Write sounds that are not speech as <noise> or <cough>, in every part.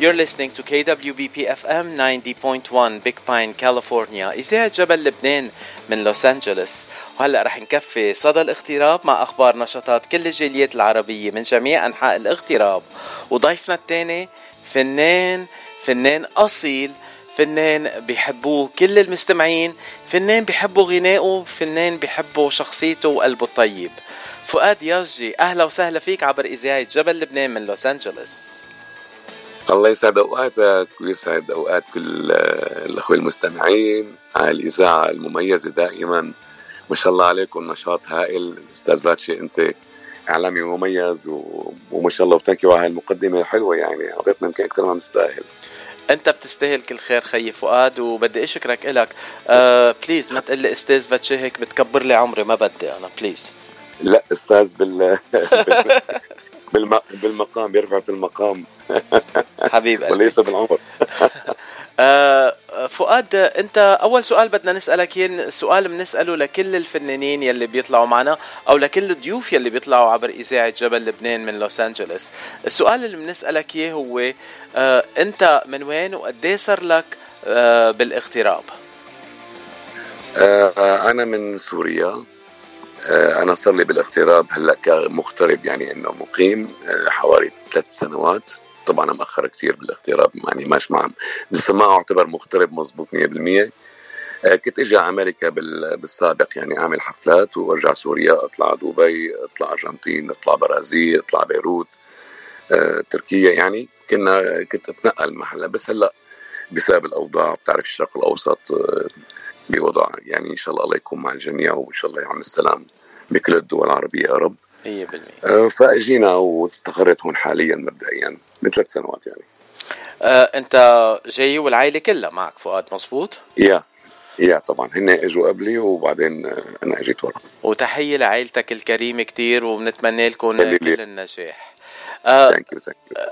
You're listening to KWBP FM 90.1 Big Pine, California. إذاعة جبل لبنان من لوس أنجلوس وهلأ رح نكفي صدى الاغتراب مع أخبار نشاطات كل الجاليات العربية من جميع أنحاء الاغتراب. وضيفنا الثاني فنان فنان أصيل فنان بيحبوه كل المستمعين فنان بيحبوا غنائه فنان بيحبوا شخصيته وقلبه الطيب. فؤاد ياجي أهلا وسهلا فيك عبر إذاعة جبل لبنان من لوس أنجلوس الله يسعد أوقاتك ويسعد اوقات كل الأخوة المستمعين. على الإذاعة المميزة دائما. ما شاء الله عليكم نشاط هائل. أستاذ باتشي أنت إعلامي مميز و... وما شاء الله و thank you على المقدمة الحلوه يعني. أعطيتنا يمكن أكثر ما نستاهل. أنت بتستاهل كل خير خيي فؤاد وبدي أشكرك لك. آه please ما تقول لي أستاذ باتشي هيك بتكبر لي عمري ما بدي أنا please لا أستاذ بال <laughs> بالم... بالمقام بيرفع المقام. <laughs> حبيب قلبي. وليس بالعمر. <laughs> آه فؤاد انت أول سؤال بدنا نسألك إياه سؤال بنسأله لكل الفنانين يلي بيطلعوا معنا أو لكل الضيوف يلي بيطلعوا عبر إذاعة جبل لبنان من لوس أنجلوس. السؤال اللي بنسألك إياه هو آه انت من وين وقد صار لك آه بالاغتراب؟ آه أنا من سوريا. آه، أنا صار لي بالاغتراب هلأ كمغترب يعني إنه مقيم آه، حوالي ثلاث سنوات. طبعا مأخر كثير بالاغتراب يعني مش مع لسه ما أعتبر مغترب مزبوط 100% آه، كنت إجي على أمريكا بالسابق يعني أعمل حفلات وأرجع سوريا أطلع دبي أطلع أرجنتين أطلع برازيل أطلع بيروت تركيا يعني. كنا كنت أتنقل محلها بس هلأ بسبب الأوضاع بتعرف الشرق الأوسط بوضع. يعني إن شاء الله الله يكون مع الجميع وإن شاء الله يعم السلام بكل الدول العربية يا رب. 100% آه، فأجينا واستقريت هون حاليا مبدئيا من ثلاث سنوات يعني. آه، أنت جاي والعائلة كلها معك فؤاد مزبوط؟ يا يا طبعا. هن إجوا قبلي وبعدين أنا إجيت ورا. وتحية لعائلتك الكريمة كتير وبنتمنى لكم كل النجاح.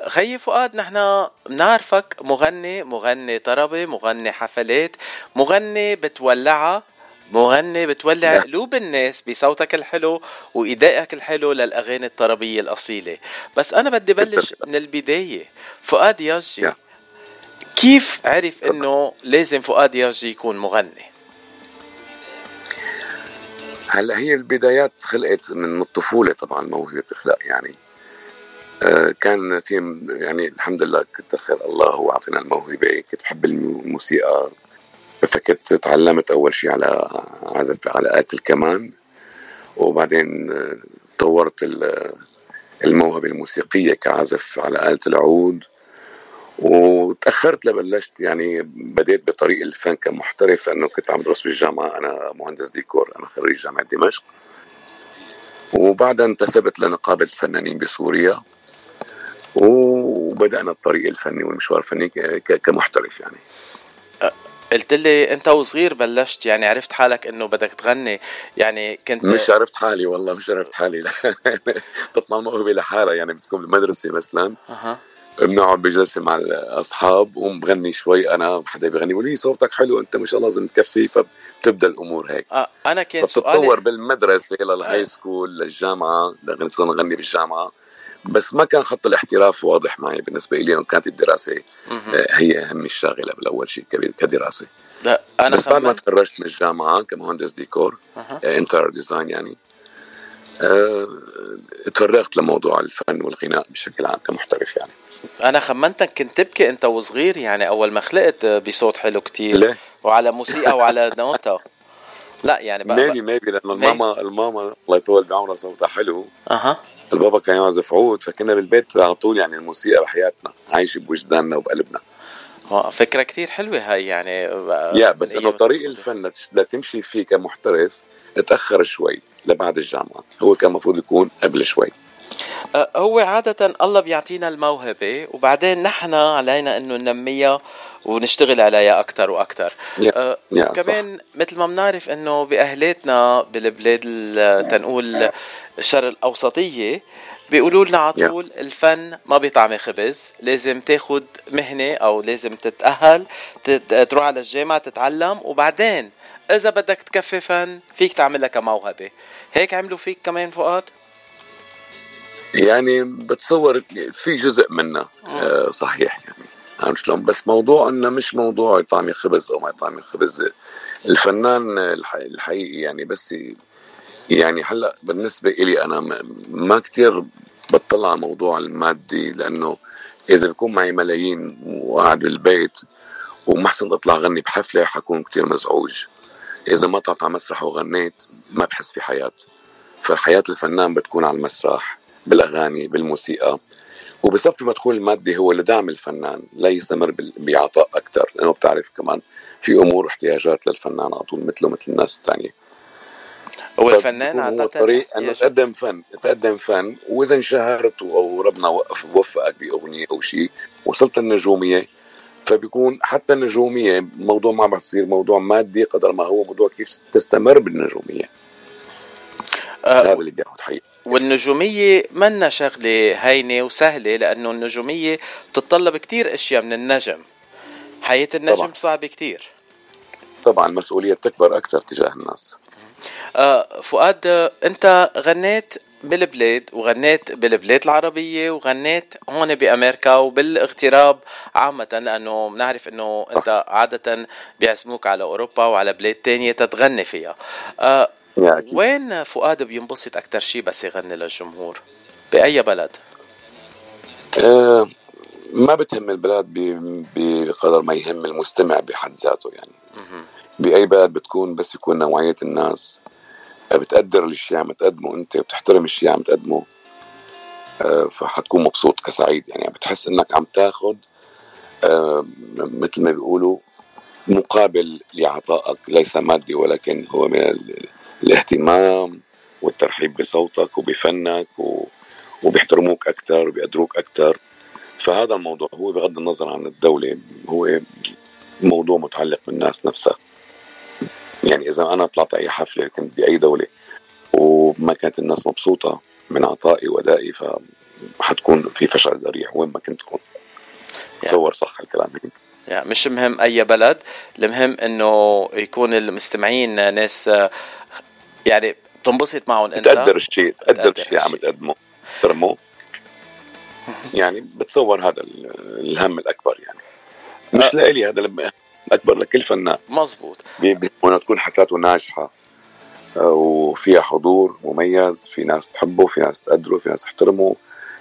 خيي فؤاد نحن بنعرفك مغني مغني طربي مغني حفلات مغني بتولعها مغني بتولع قلوب الناس بصوتك الحلو وإدائك الحلو للأغاني الطربية الأصيلة. بس أنا بدي بلش من البداية. فؤاد ياجي كيف عرف إنه لازم فؤاد ياجي يكون مغني؟ هلا هي البدايات خلقت من الطفولة طبعا موهبة بتخلق يعني كان في يعني الحمد لله كتر خير. الله هو أعطينا الموهبة. كنت بحب الموسيقى. فكنت تعلمت أول شيء على عزف على آلة الكمان. وبعدين آه، طورت الموهبة الموسيقية كعزف على آلة العود. وتأخرت لبلشت يعني بديت بطريق الفن كمحترف لأنه كنت عم بدرس بالجامعة. أنا مهندس ديكور أنا خريج جامعة دمشق. وبعدها انتسبت لنقابة الفنانين بسوريا. وبدأنا الطريق الفني والمشوار الفني كمحترف يعني. قلت لي انت وصغير بلشت يعني عرفت حالك انه بدك تغني يعني كنت مش عرفت حالي والله مش عرفت حالي. <laughs> تطلع الموهبة لحالها يعني بتكون بالمدرسة مثلا. أها. بنقعد بجلسة مع الأصحاب وقوم بغني شوي أنا حدا بيغني بيقول لي صوتك حلو أنت ما شاء الله لازم تكفي فبتبدأ الأمور هيك. آه أنا كان سؤالي بتتطور بالمدرسة لل high school للجامعة صرنا نغني بالجامعة. بس ما كان خط الاحتراف واضح معي بالنسبة لي كانت الدراسة آه، هي أهم الشاغلة بالاول شيء كدراسة. لا أنا بس بعد ما تخرجت من الجامعة كمهندس ديكور interior design يعني أه تفرغت لموضوع الفن والغناء بشكل عام كمحترف يعني. أنا خمنتك كنت تبكي أنت وصغير يعني أول ما خلقت بصوت حلو كتير ليه؟ وعلى موسيقى وعلى نوتة. لا يعني بقى ميبي ميبي لأنه الماما الماما الله يطول بعمرها صوتها حلو. أها. البابا كان يعزف عود فكنا بالبيت على طول يعني الموسيقى بحياتنا عايشه بوجداننا وبقلبنا. آه فكرة كثير حلوة هاي يعني يا بس إنه طريق الفن لتمشي فيه كمحترف تأخر شوي لبعد الجامعة. هو كان المفروض يكون قبل شوي. هو عادة الله بيعطينا الموهبة وبعدين نحن علينا إنه ننميها ونشتغل عليها أكثر وأكثر أه كمان مثل ما بنعرف إنه باهلاتنا بالبلاد تنقول الشرق الأوسطية بيقولوا لنا على طول yeah. الفن ما بيطعم خبز لازم تاخد مهنة أو لازم تتأهل تروح على الجامعة تتعلم وبعدين إذا بدك تكفي فن فيك تعملها كموهبه هيك عملوا فيك كمان فؤاد؟ يعني بتصور في جزء منها آه. صحيح يعني. عرفت شلون؟ بس موضوع إنه مش موضوع يطعمي خبز أو ما يطعمي خبز. الفنان الحقيقي يعني بس يعني هلأ بالنسبة إلي أنا ما كتير بطلع على موضوع المادي لأنه إذا بكون معي ملايين وقاعد بالبيت وما حسن أطلع غني بحفلة حكون كتير مزعوج. إذا ما طلعت على مسرح وغنيت ما بحس في حياة. فحياة الفنان بتكون على المسرح. بالأغاني بالموسيقى. وبصفي مدخول المادي هو لدعم الفنان لا يستمر بعطاء أكثر لأنه بتعرف كمان في أمور واحتياجات للفنان على طول مثله مثل الناس الثانية هو الفنان عادة طريق إنه تقدم فن تقدم فن. وإذا انشهرت أو ربنا وقف وفقك بأغنية أو شيء وصلت النجومية. فبيكون حتى النجومية موضوع ما بتصير موضوع مادي قدر ما هو موضوع كيف تستمر بالنجومية. آه هذا اللي بياخذ حقيقة. والنجومية منا شغلة هينة وسهلة لأنه النجومية بتتطلب كتير أشياء من النجم. حياة النجم طبعا. صعبة كتير. طبعا المسؤولية بتكبر أكثر تجاه الناس. آه فؤاد أنت غنيت بالبلاد وغنيت بالبلاد العربية وغنيت هون بأمريكا وبالاغتراب عامة لأنه بنعرف أنه أنت عادة بيعزموك على أوروبا وعلى بلاد تانية تتغني فيها. آه وين فؤاد بينبسط أكتر شيء بس يغني للجمهور؟ بأي بلد؟ آه ما بتهم البلد بقدر ما يهم المستمع بحد ذاته يعني. بأي بلد بتكون بس يكون نوعية الناس بتقدر الشيء عم تقدمه أنت وبتحترم الشيء عم تقدمه آه، فحتكون مبسوط كسعيد يعني. بتحس إنك عم تاخذ آه، مثل ما بيقولوا مقابل لعطائك ليس مادي ولكن هو من الاهتمام والترحيب بصوتك وبفنك وبيحترموك أكثر وبيقدروك أكثر فهذا الموضوع هو بغض النظر عن الدولة هو موضوع متعلق بالناس نفسها. يعني إذا أنا طلعت أي حفلة كنت بأي دولة وما كانت الناس مبسوطة من عطائي وادائي فحتكون في فشل ذريع وين ما كنت تكون. تصور صح الكلام هيك يعني مش مهم أي بلد المهم إنه يكون المستمعين ناس يعني تنبسط معهم إنت؟ تقدر الشيء تقدر الشيء عم تقدمه تحترمه يعني بتصور هذا الهم الأكبر يعني. مش أه. لإلي هذا أكبر لكل فنان. مزبوط بيهمنا تكون حفلاته ناجحة آه، وفيها حضور مميز. في ناس تحبه في ناس تقدره في ناس تحترمه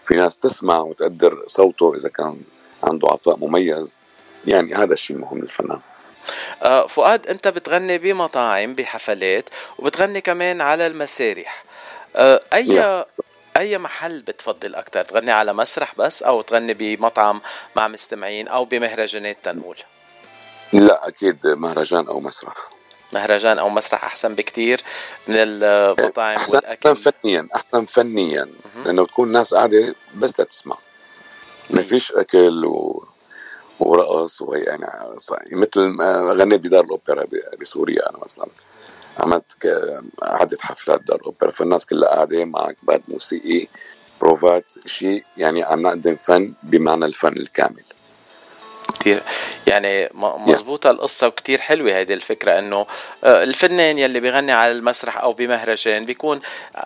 في ناس تسمع وتقدر صوته إذا كان عنده عطاء مميز. يعني هذا الشيء المهم للفنان. آه فؤاد انت بتغني بمطاعم بحفلات وبتغني كمان على المسارح. آه أي أي محل بتفضل أكثر تغني على مسرح بس أو تغني بمطعم مع مستمعين أو بمهرجانات تنقول؟ لا أكيد مهرجان أو مسرح. مهرجان أو مسرح أحسن بكثير من المطاعم أحسن والأكل. احسن فنيا أحسن فنيا. لأنه بتكون الناس قاعدة بس لتسمع ما فيش أكل و... ورقص وهي يعني مثل غنيت بدار الأوبرا بسوريا أنا مثلا. عملت عدة حفلات دار اوبرا فالناس كلها قاعدة معك بعد موسيقي بروفات شيء يعني عم نقدم فن بمعنى الفن الكامل. كتير. يعني مزبوطة القصة وكتير حلوة هيدي الفكرة إنه آه، الفنان يلي بيغني على المسرح أو بمهرجان بيكون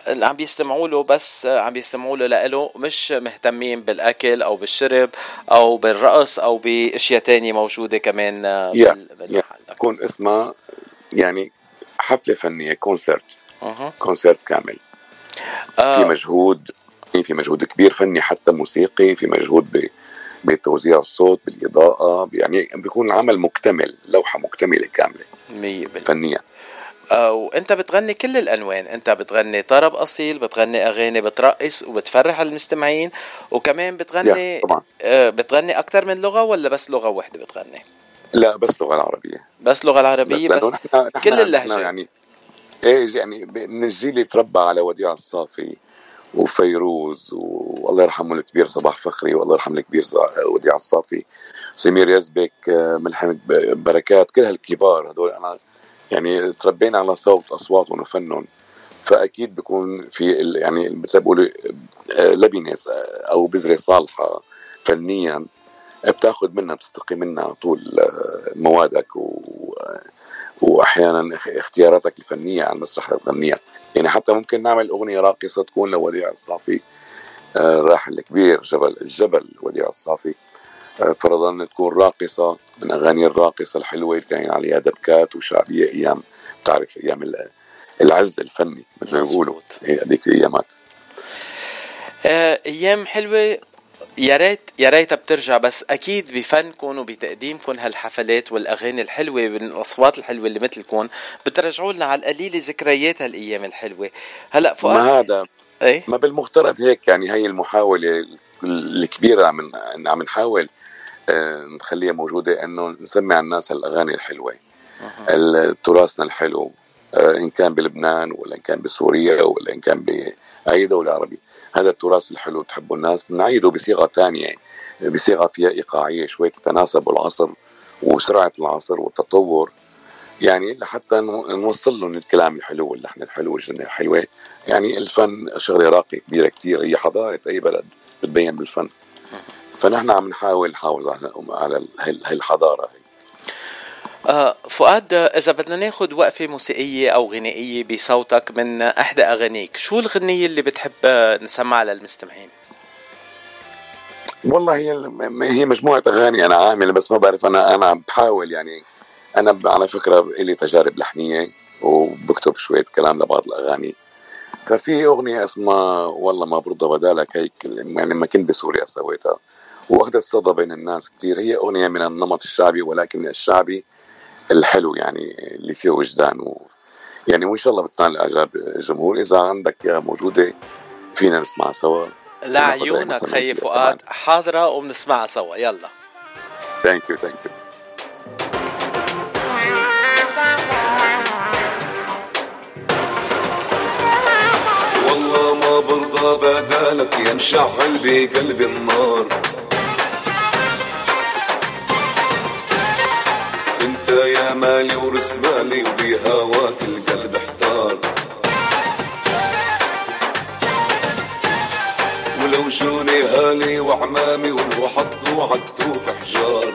عم بيستمعوا له بس آه، عم بيستمعوا له لإله مش مهتمين بالأكل أو بالشرب أو بالرقص أو بأشياء تانية موجودة كمان آه، بالمحل. يكون اسمها يعني حفلة فنية كونسرت كونسرت كامل. آه. في مجهود في مجهود كبير فني حتى موسيقي في مجهود ب بتوزيع الصوت بالإضاءة يعني بيكون العمل مكتمل لوحة مكتملة كاملة. 100% فنيا وانت بتغني كل الألوان أنت بتغني طرب أصيل بتغني أغاني بترقص وبتفرح المستمعين وكمان بتغني طبعا. آه بتغني أكثر من لغة ولا بس لغة واحدة بتغني؟ لا بس لغة العربية. بس لغة العربية بس, بس نحن كل اللهجات. يعني إيه يعني من الجيل اللي تربى على وديع الصافي. وفيروز والله يرحمه الكبير صباح فخري والله يرحم الكبير وديع الصافي سمير يزبك ملحمة بركات كل هالكبار هدول أنا يعني تربينا على صوت اصواتهم وفنهم فأكيد بكون في يعني مثل بقولوا لبنة أو بذرة صالحة فنيا بتاخذ منها بتستقي منها طول موادك و وأحيانا اختياراتك الفنية على المسرح الفنية. يعني حتى ممكن نعمل أغنية راقصة تكون لوديع الصافي الراحل آه، الكبير جبل الجبل وديع الصافي. آه، فرضا تكون راقصة من أغاني الراقصة الحلوة اللي كان عليها دبكات وشعبية أيام تعرف أيام العز الفني مثل ما بيقولوا هذيك الأيامات. آه، أيام حلوة يا ريت يا ريتها بترجع بس أكيد بفنكم وبتقديمكم هالحفلات والأغاني الحلوة والاصوات الحلوة اللي مثلكم بترجعوا لنا على القليلة ذكريات هالأيام الحلوة. هلأ فؤاد؟ ما هذا إيه؟ ما بالمغترب هيك يعني هي المحاولة الكبيرة عم عم نحاول آه، نخليها موجودة إنه نسمع الناس الاغاني الحلوة تراثنا الحلو آه، إن كان بلبنان ولا إن كان بسوريا ولا إن كان باي دولة عربية. هذا التراث الحلو تحبه الناس بنعيده بصيغة ثانية بصيغة فيها ايقاعيه شوي تتناسب العصر وسرعة العصر والتطور. يعني لحتى نوصل لهم الكلام الحلو واللحن الحلو والجنة الحلوة يعني الفن شغلة راقية كبيرة كتير هي حضارة أي بلد بتبين بالفن. فنحن عم نحاول نحافظ على هاي الحضارة هي. آه فؤاد إذا بدنا ناخد وقفة موسيقية أو غنائية بصوتك من إحدى أغانيك شو الغنية اللي بتحب نسمعها للمستمعين؟ والله هي هي مجموعة أغاني أنا عامل بس ما بعرف أنا أنا بحاول يعني. أنا على فكرة إلي تجارب لحنية وبكتب شوية كلام لبعض الأغاني. ففي أغنية اسمها والله ما برضى بدالك هيك يعني ما كنت بسوريا سويتها. وأخذت صدى بين الناس كثير هي أغنية من النمط الشعبي ولكن الشعبي الحلو يعني اللي فيه وجدان و يعني وإن شاء الله بتنال إعجاب الجمهور. إذا عندك إياها موجودة فينا نسمعها سوا. لعيونك خي فؤاد حاضرة وبنسمعها سوا. يلا. thank you thank you والله ما برضى بدالك يا مشعل بقلبي النار. يا مالي ورس مالي وبهواك القلب احتار. ولو جوني هالي وعمامي ولو حطوا عكتوف حجار.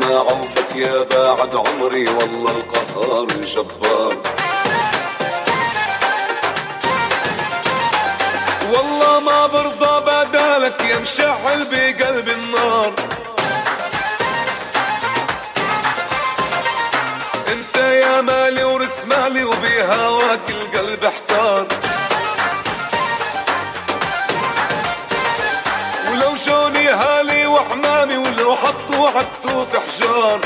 ما عوفك يا باعد عمري والله القهار الجبار. والله ما برضى بدالك يا مشعل بقلب النار. انت يا مالي ورس مالي وبهواك القلب احتار. ولو شوني هالي وحمامي ولو حطوا حطوا في حجار.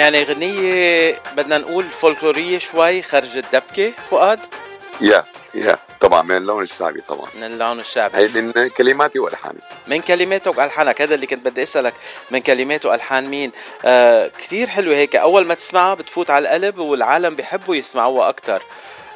يعني غنية بدنا نقول فولكلورية شوي خرج الدبكة. فؤاد؟ يا يا. طبعا من اللون الشعبي طبعا. من اللون الشعبي. هي من كلماتي وألحاني. من كلماتك وألحانك. هذا اللي كنت بدي أسألك. من كلمات وألحان مين؟ آه كثير حلوة هيك. أول ما تسمعها بتفوت على القلب والعالم بيحبوا يسمعوها أكثر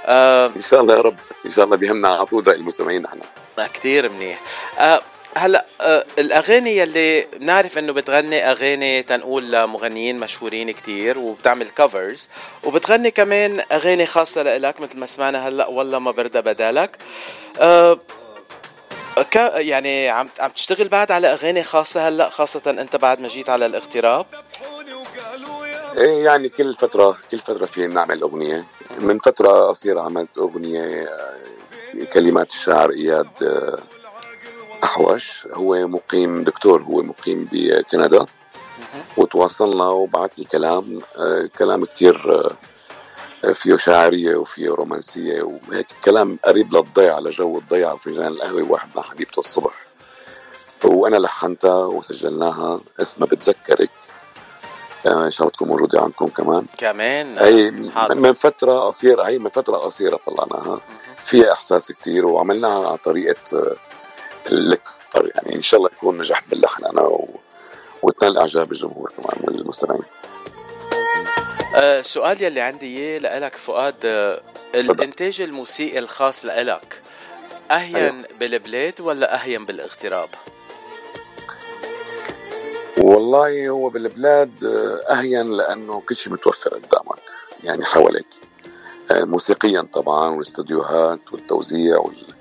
آه إن شاء الله يا رب. إن شاء الله بيهمنا على طول المستمعين نحن. آه كثير منيح. آه هلا آه الأغاني يلي بنعرف إنه بتغني أغاني تنقول لمغنيين مشهورين كتير وبتعمل كفرز وبتغني كمان أغاني خاصة لإلك مثل ما سمعنا هلا والله ما بردا بدالك آه يعني عم عم تشتغل بعد على أغاني خاصة هلا خاصة أنت بعد ما جيت على الاغتراب؟ إيه يعني كل فترة كل فترة في نعمل أغنية. من فترة قصيرة عملت أغنية آه، كلمات الشاعر إياد احوش هو مقيم دكتور هو مقيم بكندا. وتواصلنا وبعث لي كلام آه، كلام كتير آه، فيه شاعرية وفيه رومانسية وهيك. كلام قريب للضيعه لجو الضيعه وفنجان القهوة واحد مع حبيبته الصبح. وأنا لحنتها وسجلناها. اسمها بتذكرك. آه، إن شاء الله تكون موجودة عندكم كمان. كمان؟ هي من فترة قصيرة هي من فترة قصيرة طلعناها. فيها إحساس كتير وعملناها على طريقة الاكثر يعني إن شاء الله يكون نجحت باللحن أنا و... وتنال اعجاب الجمهور كمان والمستمعين أه سؤال يلي عندي إياه لك فؤاد أه الإنتاج الموسيقي الخاص لك أهين أيوه. بالبلاد ولا أهين بالاغتراب؟ والله هو بالبلاد آه، أهين لأنه كل شيء متوفر قدامك يعني حواليك موسيقيا طبعا والاستديوهات والتوزيع وال...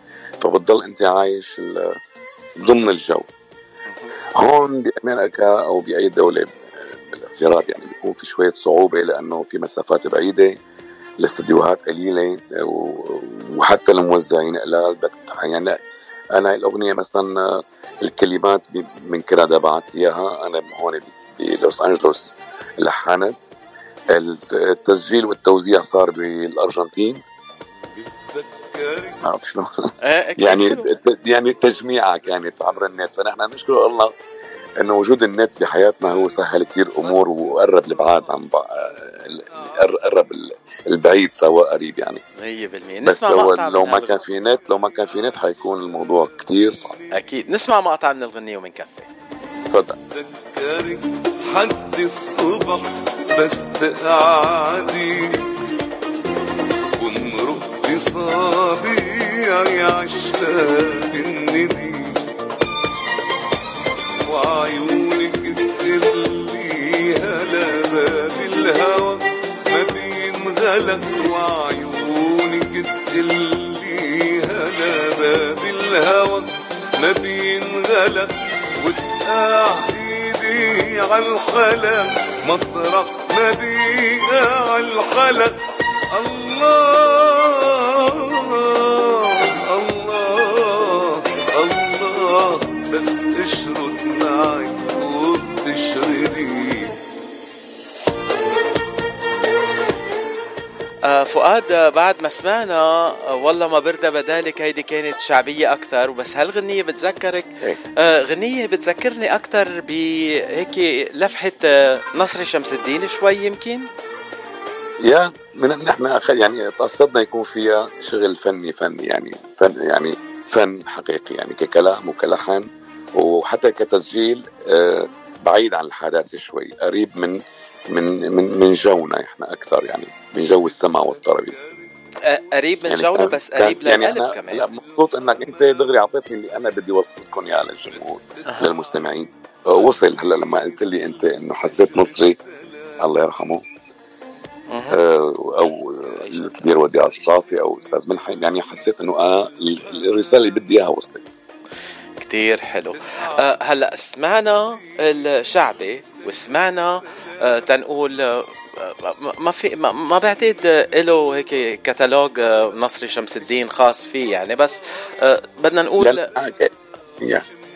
فبتضل انت عايش ضمن الجو. هون بأمريكا أو بأي دولة بالاغتراب يعني بيكون في شوية صعوبة لأنه في مسافات بعيدة الاستديوهات قليلة وحتى الموزعين قلال يعني أنا الأغنية مثلا الكلمات من كندا بعت إياها. أنا هون بلوس أنجلوس لحنت. التسجيل والتوزيع صار بالأرجنتين. عرفت شلون؟ يعني يعني تجميعها كانت عبر النت. فنحن نشكر الله انه وجود النت بحياتنا هو سهل كثير امور وقرب البعاد عن قرب البعيد سواء قريب يعني. 100% بس لو لو ما كان في نت لو ما كان في نت حيكون الموضوع كثير صعب. أكيد. نسمع مقطع من الغنية ومنكفي. تفضل. حد الصبح بس تقعدي. ومرق صابيعي عشلاق الندي. وعيونك تقلي هلا باب الهوى ما بينغلق وعيونك تقلي هلا باب الهوى. ما بينغلق وتقعدي عالخلق مطرح ما بيقع الخلق. الله بس اشرد معي وبتشردي آه فؤاد آه، بعد ما سمعنا آه والله ما بردها بدالك هيدي كانت شعبية أكثر وبس هالغنية بتذكرك؟ إيه. آه غنية بتذكرني أكثر بهيك لفحة آه نصر شمس الدين شوي يمكن؟ يا من نحن يعني قصدنا يكون فيها شغل فني فني يعني فن يعني فن حقيقي يعني ككلام وكلحن. وحتى كتسجيل آه، بعيد عن الحداثه شوي قريب من من من من جونا إحنا أكثر يعني من جو السمع والطربي قريب من يعني جونا بس قريب يعني للقلب كمان. لا مبسوط إنك أنت دغري أعطيتني اللي أنا بدي اوصلكم إياه للجمهور أه. للمستمعين. آه، وصل هلأ لما قلت لي أنت إنه حسيت نصري الله يرحمه. أه. أو الكبير وديع الصافي أو أستاذ ملحم يعني حسيت إنه أنا الرسالة اللي بدي إياها وصلت. كتير حلو. أه هلا سمعنا الشعبي وسمعنا أه تنقول أه ما في ما, ما بعتقد له هيك كتالوج نصري شمس الدين خاص فيه يعني بس بدنا نقول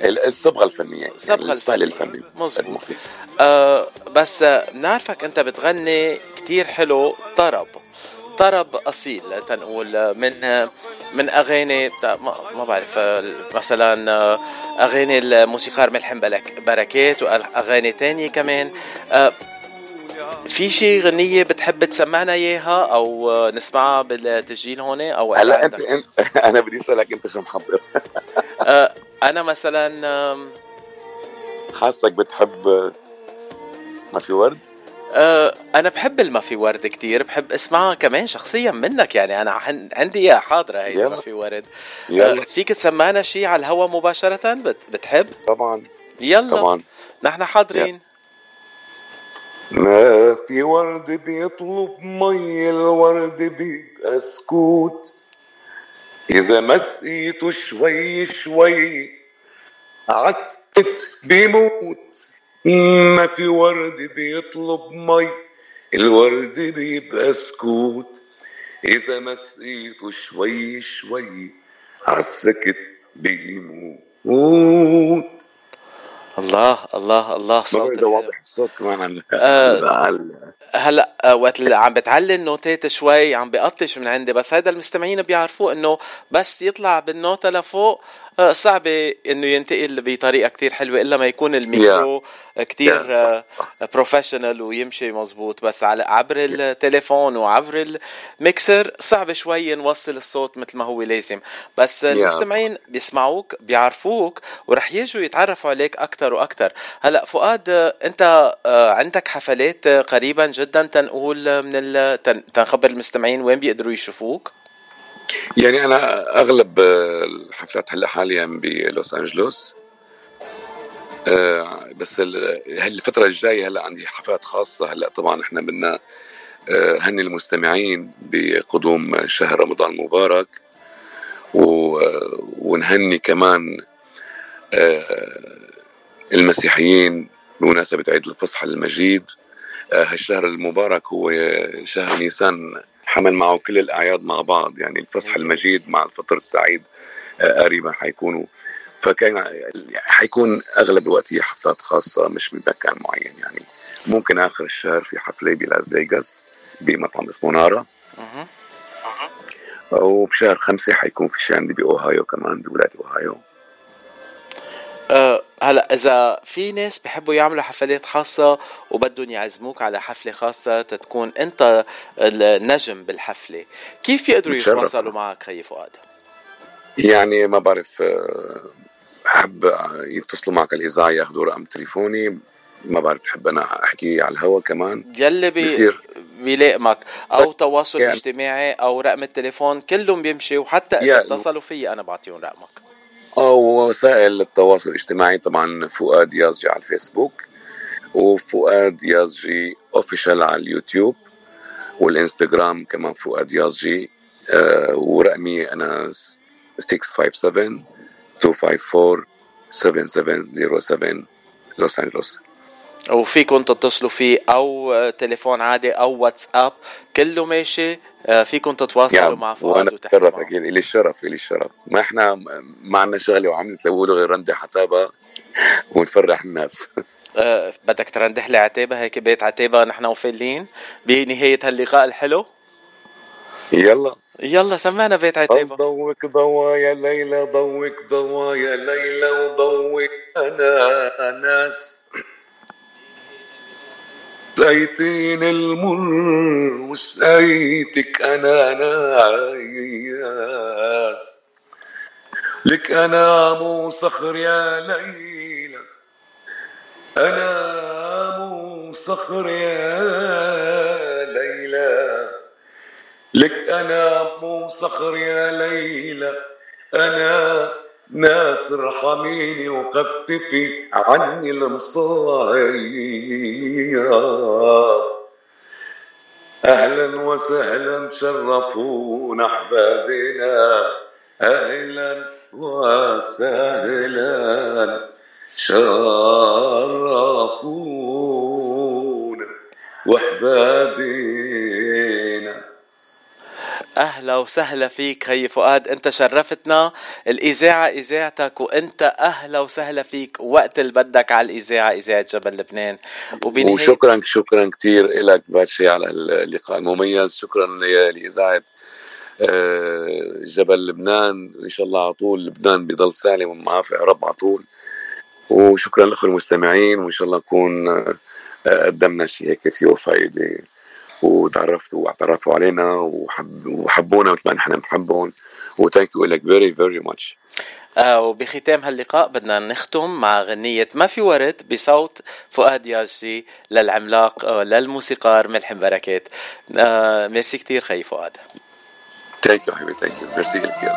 الصبغة الفنية الصبغه يعني الفنية. مظبوط. آه بس بنعرفك أنت بتغني كتير حلو طرب. طرب أصيل. تنقول من من أغاني ما بعرف مثلا أغاني الموسيقار ملحم بركات وأغاني تانية كمان. في شي غنية بتحب تسمعنا إياها أو نسمعها بالتسجيل هون أو هلا أنت <laughs> أنا بدي أسألك أنت شو محضر؟ <laughs> أنا مثلا حاسك بتحب ما في ورد؟ أه أنا بحب الما في ورد كتير بحب اسمعها كمان شخصيا منك يعني أنا عندي إياها حاضرة هي ما في ورد. يلا. أه فيك تسمعنا شيء على الهوا مباشرة؟ بتحب؟ طبعا. يلا. طبعا. نحن حاضرين. ما في ورد بيطلب مي الورد بيبقى سكوت إذا مسقيته شوي شوي عسكت بيموت ما في ورد بيطلب مي الورد بيبقى سكوت إذا ما سقيته شوي شوي عالسكت بيموت. الله الله الله صوت. إذا واضح الصوت كمان؟ عن آه هلا آه وقت اللي عم بتعلي النوتات شوي عم بقطش من عندي بس هيدا المستمعين بيعرفوا إنه بس يطلع بالنوتة لفوق صعبة إنه ينتقل بطريقة كتير حلوة إلا ما يكون ال micro yeah. كتير professional آه، ويمشي مزبوط بس على عبر التليفون وعبر الميكسر صعب شوي نوصل الصوت مثل ما هو لازم. بس yeah. المستمعين بيسمعوك بيعرفوك ورح يجوا يتعرفوا عليك أكثر وأكثر هلأ فؤاد أنت آه، عندك حفلات قريبا جدا تنقول من تنخبر المستمعين وين بيقدروا يشوفوك؟ يعني أنا أغلب الحفلات هلا حاليا بلوس أنجلوس. آه بس الفترة الجاية هلا عندي حفلات خاصة. هلا طبعا إحنا بدنا آه هني المستمعين بقدوم شهر رمضان المبارك. ونهني كمان آه المسيحيين بمناسبة عيد الفصح المجيد آه، هالشهر المبارك هو شهر نيسان حمل معه كل الأعياد مع بعض يعني الفصح المجيد مع الفطر السعيد آه، قريبا حيكونوا. فكان حيكون أغلب الوقت هي حفلات خاصة مش بمكان معين يعني. ممكن آخر الشهر في حفلة بلاس فيغاس بمطعم اسمه نارا. وبشهر خمسة حيكون في شيء عندي بأوهايو كمان بولاية أوهايو. أه هلا إذا في ناس بحبوا يعملوا حفلات خاصة وبدهم يعزموك على حفلة خاصة تتكون أنت النجم بالحفلة كيف بيقدروا يتواصلوا معك خي فؤاد؟ يعني ما بعرف أه، حب يتصلوا معك الإذاعة ياخذوا رقم تليفوني ما بعرف بحب أنا أحكي على الهوا كمان. يلي بي بيصير بيلائمك أو تواصل يعني اجتماعي أو رقم التليفون كلهم بيمشي وحتى إذا اتصلوا فيي أنا بعطيهم رقمك. أو وسائل التواصل الاجتماعي طبعا فؤاد يازجي على الفيسبوك وفؤاد يازجي official على اليوتيوب والإنستغرام كمان فؤاد يازجي آه ورقمي أنا 657 254 7707 لوس انجلوس وفيكم تتصلوا فيه أو تليفون عادي أو واتساب كله ماشي. آه، فيكم تتواصلوا يعني مع فؤاد وأنا بتشرف أكيد إلي الشرف إلي الشرف. ما إحنا ما عندنا شغلة وعم تقولوا غير رندي حتابة ونفرح الناس. أه بدك ترندح لي عتابه هيك بيت عتابه نحن وفلين. بنهاية هاللقاء الحلو. يلا. يلا سمعنا بيت عتيبة. ضوك ضوا يا ليلى ضوك ضوا يا ليلى وضوك أنا ناس سقيتين المر وسقيتك أنا ناس لك أنا مو صخر يا ليلى. أنا مو صخر يا ليلى. لك أنا مو صخر يا ليلى. أنا ناس ارحميني وخففي عني المصايب أهلا وسهلا شرفونا أحبابنا. أهلا وسهلا شرفونا واحبابنا أهلا وسهلا فيك. هي فؤاد أنت شرفتنا. الإذاعة إذاعتك وأنت أهلا وسهلا فيك. وقت اللي بدك على الإذاعة إذاعة جبل لبنان. وبنهاية وشكرا شكرا كثير لك باتشي على اللقاء المميز. شكرا لإذاعة آه، جبل لبنان. إن شاء الله على طول لبنان بضل سالم ومعافى يا رب على طول. وشكرا لكم المستمعين وإن شاء الله نكون آه، قدمنا شيء هيك فيه فائده وتعرفتوا واعترفوا علينا وحب وحبونا مثل ما نحن بنحبهم. و thank you لك very very much وبختام هاللقاء بدنا نختم مع غنية ما في ورد بصوت فؤاد يازجي للعملاق آه، للموسيقار ملحم بركات. آه ميرسي كتير خي فؤاد. thank you حبيبي thank you merci كثير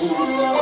Oh.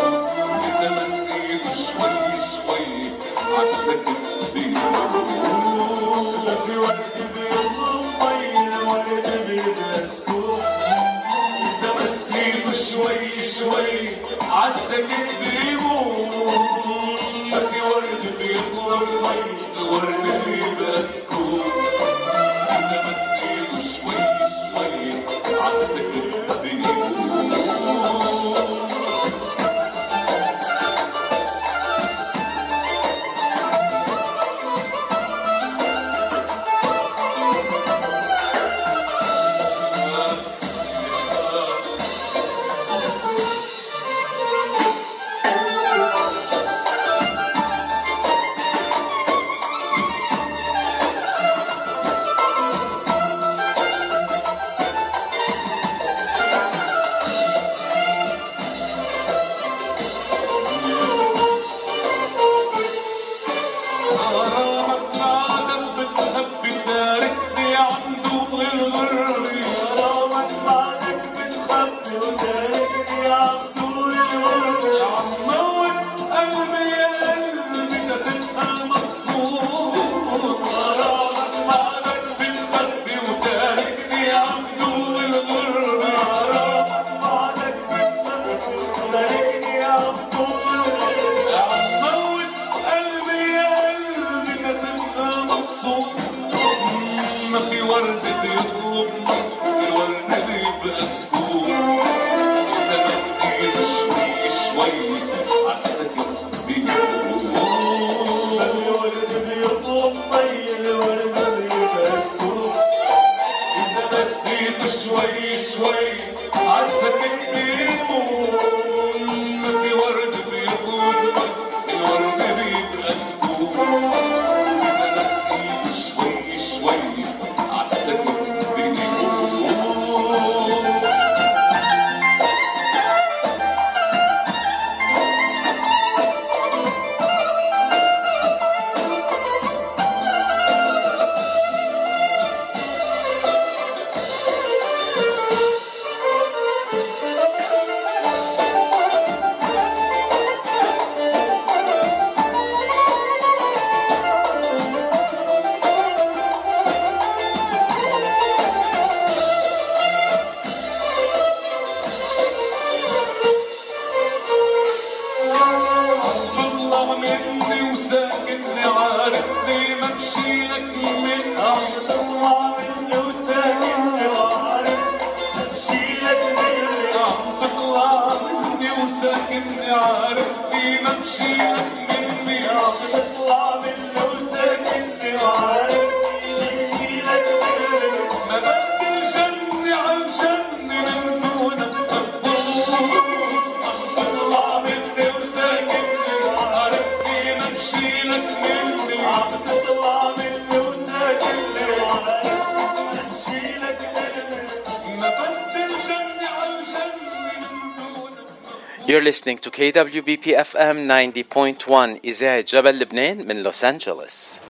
You're listening to KWBP FM 90.1 إذاعة جبل لبنان من لوس أنجلوس.